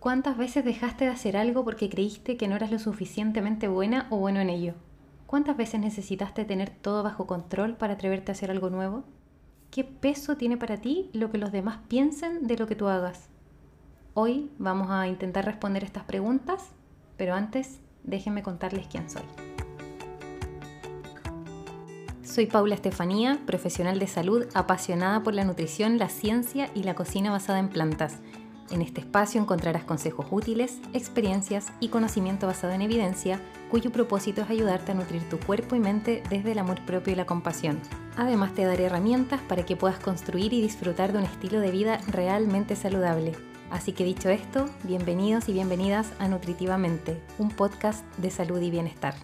¿Cuántas veces dejaste de hacer algo porque creíste que no eras lo suficientemente buena o bueno en ello? ¿Cuántas veces necesitaste tener todo bajo control para atreverte a hacer algo nuevo? ¿Qué peso tiene para ti lo que los demás piensen de lo que tú hagas? Hoy vamos a intentar responder estas preguntas, pero antes déjenme contarles quién soy. Soy Paula Estefanía, profesional de salud apasionada por la nutrición, la ciencia y la cocina basada en plantas en este espacio encontrarás consejos útiles, experiencias y conocimiento basado en evidencia, cuyo propósito es ayudarte a nutrir tu cuerpo y mente desde el amor propio y la compasión. Además te daré herramientas para que puedas construir y disfrutar de un estilo de vida realmente saludable. Así que dicho esto, bienvenidos y bienvenidas a Nutritivamente, un podcast de salud y bienestar.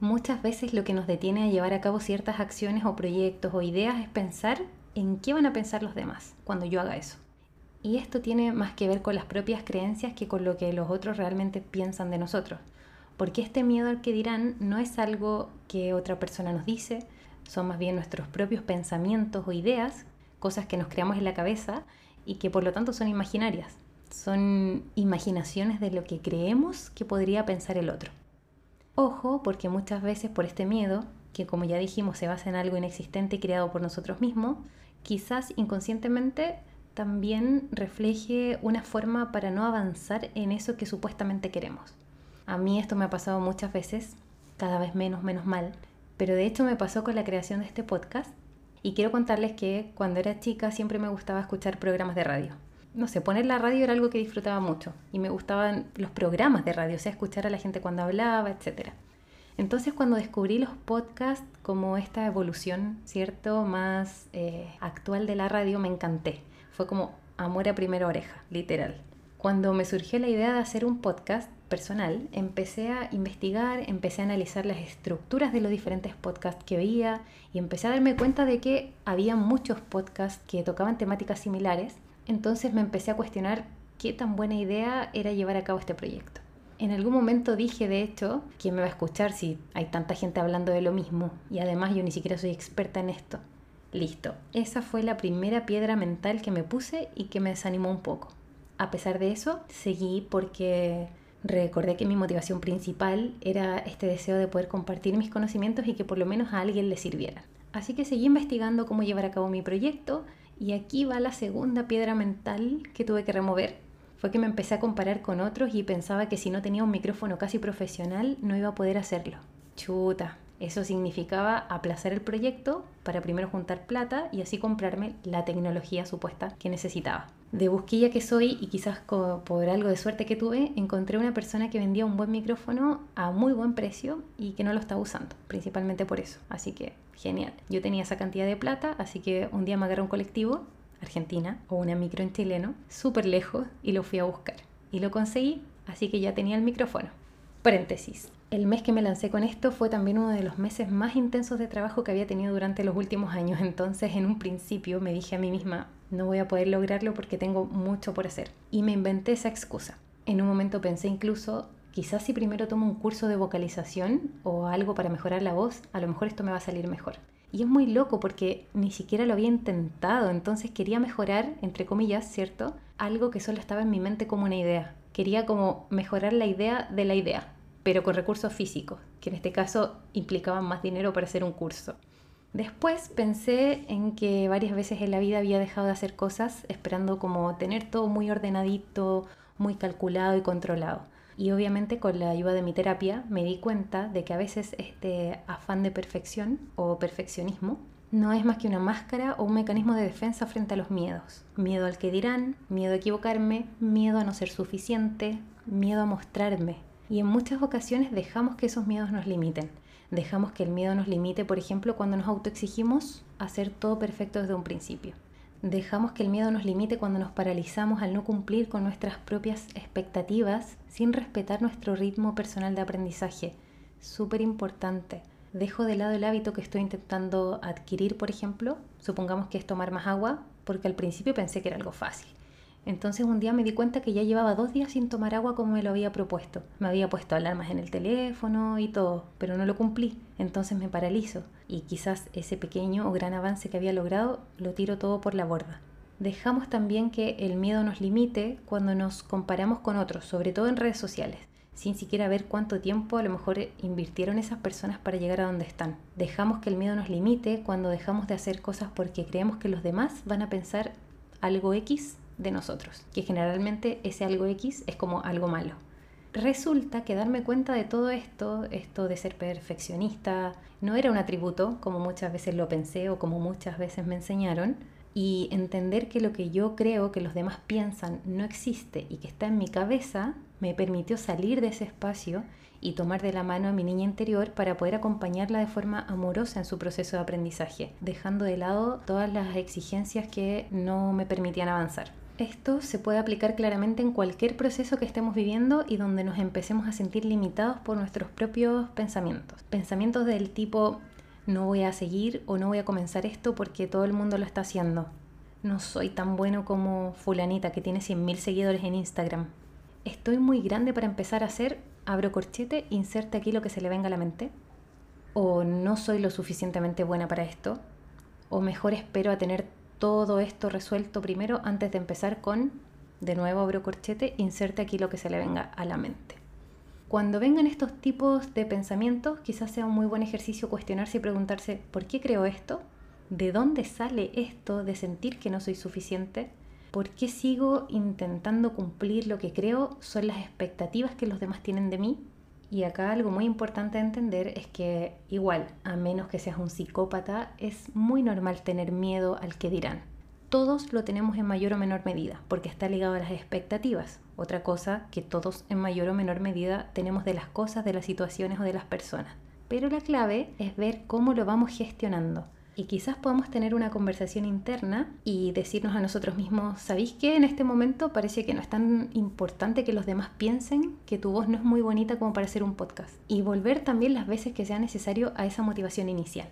Muchas veces lo que nos detiene a llevar a cabo ciertas acciones o proyectos o ideas es pensar en qué van a pensar los demás cuando yo haga eso. Y esto tiene más que ver con las propias creencias que con lo que los otros realmente piensan de nosotros. Porque este miedo al que dirán no es algo que otra persona nos dice, son más bien nuestros propios pensamientos o ideas, cosas que nos creamos en la cabeza y que por lo tanto son imaginarias. Son imaginaciones de lo que creemos que podría pensar el otro. Ojo, porque muchas veces por este miedo, que como ya dijimos se basa en algo inexistente creado por nosotros mismos, quizás inconscientemente también refleje una forma para no avanzar en eso que supuestamente queremos. A mí esto me ha pasado muchas veces, cada vez menos, menos mal, pero de hecho me pasó con la creación de este podcast y quiero contarles que cuando era chica siempre me gustaba escuchar programas de radio. No sé, poner la radio era algo que disfrutaba mucho y me gustaban los programas de radio, o sea, escuchar a la gente cuando hablaba, etc. Entonces cuando descubrí los podcasts como esta evolución, ¿cierto?, más eh, actual de la radio, me encanté fue como amor a primera oreja, literal. Cuando me surgió la idea de hacer un podcast personal, empecé a investigar, empecé a analizar las estructuras de los diferentes podcasts que veía y empecé a darme cuenta de que había muchos podcasts que tocaban temáticas similares. Entonces me empecé a cuestionar qué tan buena idea era llevar a cabo este proyecto. En algún momento dije, de hecho, ¿quién me va a escuchar si hay tanta gente hablando de lo mismo? Y además yo ni siquiera soy experta en esto. Listo, esa fue la primera piedra mental que me puse y que me desanimó un poco. A pesar de eso, seguí porque recordé que mi motivación principal era este deseo de poder compartir mis conocimientos y que por lo menos a alguien le sirvieran. Así que seguí investigando cómo llevar a cabo mi proyecto y aquí va la segunda piedra mental que tuve que remover. Fue que me empecé a comparar con otros y pensaba que si no tenía un micrófono casi profesional no iba a poder hacerlo. Chuta, eso significaba aplazar el proyecto para primero juntar plata y así comprarme la tecnología supuesta que necesitaba. De busquilla que soy y quizás por algo de suerte que tuve, encontré una persona que vendía un buen micrófono a muy buen precio y que no lo estaba usando, principalmente por eso. Así que genial. Yo tenía esa cantidad de plata, así que un día me agarré un colectivo, Argentina, o una micro en chileno, súper lejos y lo fui a buscar. Y lo conseguí, así que ya tenía el micrófono. Paréntesis. El mes que me lancé con esto fue también uno de los meses más intensos de trabajo que había tenido durante los últimos años. Entonces, en un principio me dije a mí misma, no voy a poder lograrlo porque tengo mucho por hacer. Y me inventé esa excusa. En un momento pensé incluso, quizás si primero tomo un curso de vocalización o algo para mejorar la voz, a lo mejor esto me va a salir mejor. Y es muy loco porque ni siquiera lo había intentado, entonces quería mejorar, entre comillas, ¿cierto? Algo que solo estaba en mi mente como una idea. Quería como mejorar la idea de la idea pero con recursos físicos, que en este caso implicaban más dinero para hacer un curso. Después pensé en que varias veces en la vida había dejado de hacer cosas esperando como tener todo muy ordenadito, muy calculado y controlado. Y obviamente con la ayuda de mi terapia me di cuenta de que a veces este afán de perfección o perfeccionismo no es más que una máscara o un mecanismo de defensa frente a los miedos. Miedo al que dirán, miedo a equivocarme, miedo a no ser suficiente, miedo a mostrarme, y en muchas ocasiones dejamos que esos miedos nos limiten. Dejamos que el miedo nos limite, por ejemplo, cuando nos autoexigimos hacer todo perfecto desde un principio. Dejamos que el miedo nos limite cuando nos paralizamos al no cumplir con nuestras propias expectativas sin respetar nuestro ritmo personal de aprendizaje. Súper importante. Dejo de lado el hábito que estoy intentando adquirir, por ejemplo. Supongamos que es tomar más agua, porque al principio pensé que era algo fácil. Entonces un día me di cuenta que ya llevaba dos días sin tomar agua como me lo había propuesto. Me había puesto alarmas en el teléfono y todo, pero no lo cumplí. Entonces me paralizo y quizás ese pequeño o gran avance que había logrado lo tiro todo por la borda. Dejamos también que el miedo nos limite cuando nos comparamos con otros, sobre todo en redes sociales, sin siquiera ver cuánto tiempo a lo mejor invirtieron esas personas para llegar a donde están. Dejamos que el miedo nos limite cuando dejamos de hacer cosas porque creemos que los demás van a pensar algo X de nosotros, que generalmente ese algo X es como algo malo. Resulta que darme cuenta de todo esto, esto de ser perfeccionista, no era un atributo, como muchas veces lo pensé o como muchas veces me enseñaron, y entender que lo que yo creo que los demás piensan no existe y que está en mi cabeza, me permitió salir de ese espacio y tomar de la mano a mi niña interior para poder acompañarla de forma amorosa en su proceso de aprendizaje, dejando de lado todas las exigencias que no me permitían avanzar. Esto se puede aplicar claramente en cualquier proceso que estemos viviendo y donde nos empecemos a sentir limitados por nuestros propios pensamientos. Pensamientos del tipo no voy a seguir o no voy a comenzar esto porque todo el mundo lo está haciendo. No soy tan bueno como fulanita que tiene 100.000 seguidores en Instagram. Estoy muy grande para empezar a hacer, abro corchete, inserte aquí lo que se le venga a la mente. O no soy lo suficientemente buena para esto. O mejor espero a tener todo esto resuelto primero antes de empezar con, de nuevo abro corchete, inserte aquí lo que se le venga a la mente. Cuando vengan estos tipos de pensamientos, quizás sea un muy buen ejercicio cuestionarse y preguntarse, ¿por qué creo esto? ¿De dónde sale esto de sentir que no soy suficiente? ¿Por qué sigo intentando cumplir lo que creo son las expectativas que los demás tienen de mí? Y acá algo muy importante de entender es que igual, a menos que seas un psicópata, es muy normal tener miedo al que dirán. Todos lo tenemos en mayor o menor medida, porque está ligado a las expectativas. Otra cosa que todos en mayor o menor medida tenemos de las cosas, de las situaciones o de las personas. Pero la clave es ver cómo lo vamos gestionando y quizás podamos tener una conversación interna y decirnos a nosotros mismos, ¿sabéis que en este momento parece que no es tan importante que los demás piensen que tu voz no es muy bonita como para hacer un podcast? Y volver también las veces que sea necesario a esa motivación inicial,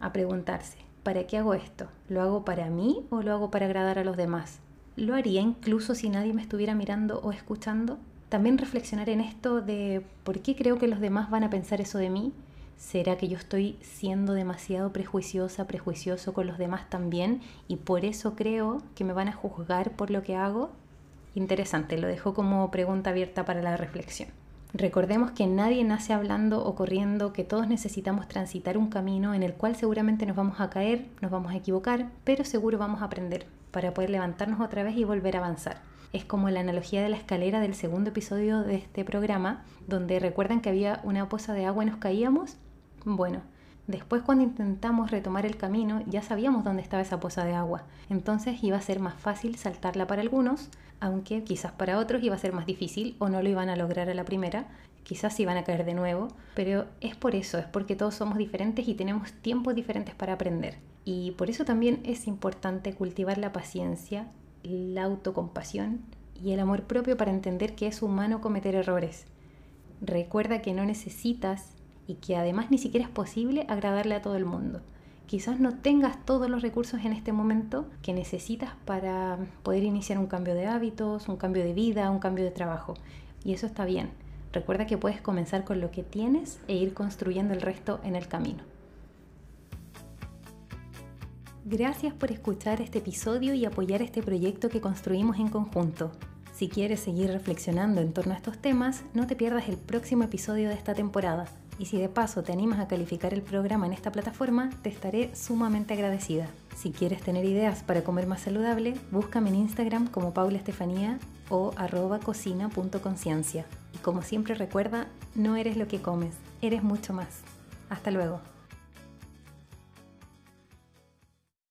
a preguntarse, ¿para qué hago esto? ¿Lo hago para mí o lo hago para agradar a los demás? ¿Lo haría incluso si nadie me estuviera mirando o escuchando? También reflexionar en esto de por qué creo que los demás van a pensar eso de mí ¿Será que yo estoy siendo demasiado prejuiciosa, prejuicioso con los demás también y por eso creo que me van a juzgar por lo que hago? Interesante, lo dejo como pregunta abierta para la reflexión. Recordemos que nadie nace hablando o corriendo, que todos necesitamos transitar un camino en el cual seguramente nos vamos a caer, nos vamos a equivocar, pero seguro vamos a aprender para poder levantarnos otra vez y volver a avanzar. Es como la analogía de la escalera del segundo episodio de este programa, donde recuerdan que había una poza de agua y nos caíamos bueno, después cuando intentamos retomar el camino ya sabíamos dónde estaba esa poza de agua, entonces iba a ser más fácil saltarla para algunos, aunque quizás para otros iba a ser más difícil o no lo iban a lograr a la primera, quizás iban a caer de nuevo, pero es por eso, es porque todos somos diferentes y tenemos tiempos diferentes para aprender. Y por eso también es importante cultivar la paciencia, la autocompasión y el amor propio para entender que es humano cometer errores. Recuerda que no necesitas y que además ni siquiera es posible agradarle a todo el mundo. Quizás no tengas todos los recursos en este momento que necesitas para poder iniciar un cambio de hábitos, un cambio de vida, un cambio de trabajo. Y eso está bien. Recuerda que puedes comenzar con lo que tienes e ir construyendo el resto en el camino. Gracias por escuchar este episodio y apoyar este proyecto que construimos en conjunto. Si quieres seguir reflexionando en torno a estos temas, no te pierdas el próximo episodio de esta temporada. Y si de paso te animas a calificar el programa en esta plataforma, te estaré sumamente agradecida. Si quieres tener ideas para comer más saludable, búscame en Instagram como Paula Estefanía o arroba cocina.conciencia. Y como siempre recuerda, no eres lo que comes, eres mucho más. Hasta luego.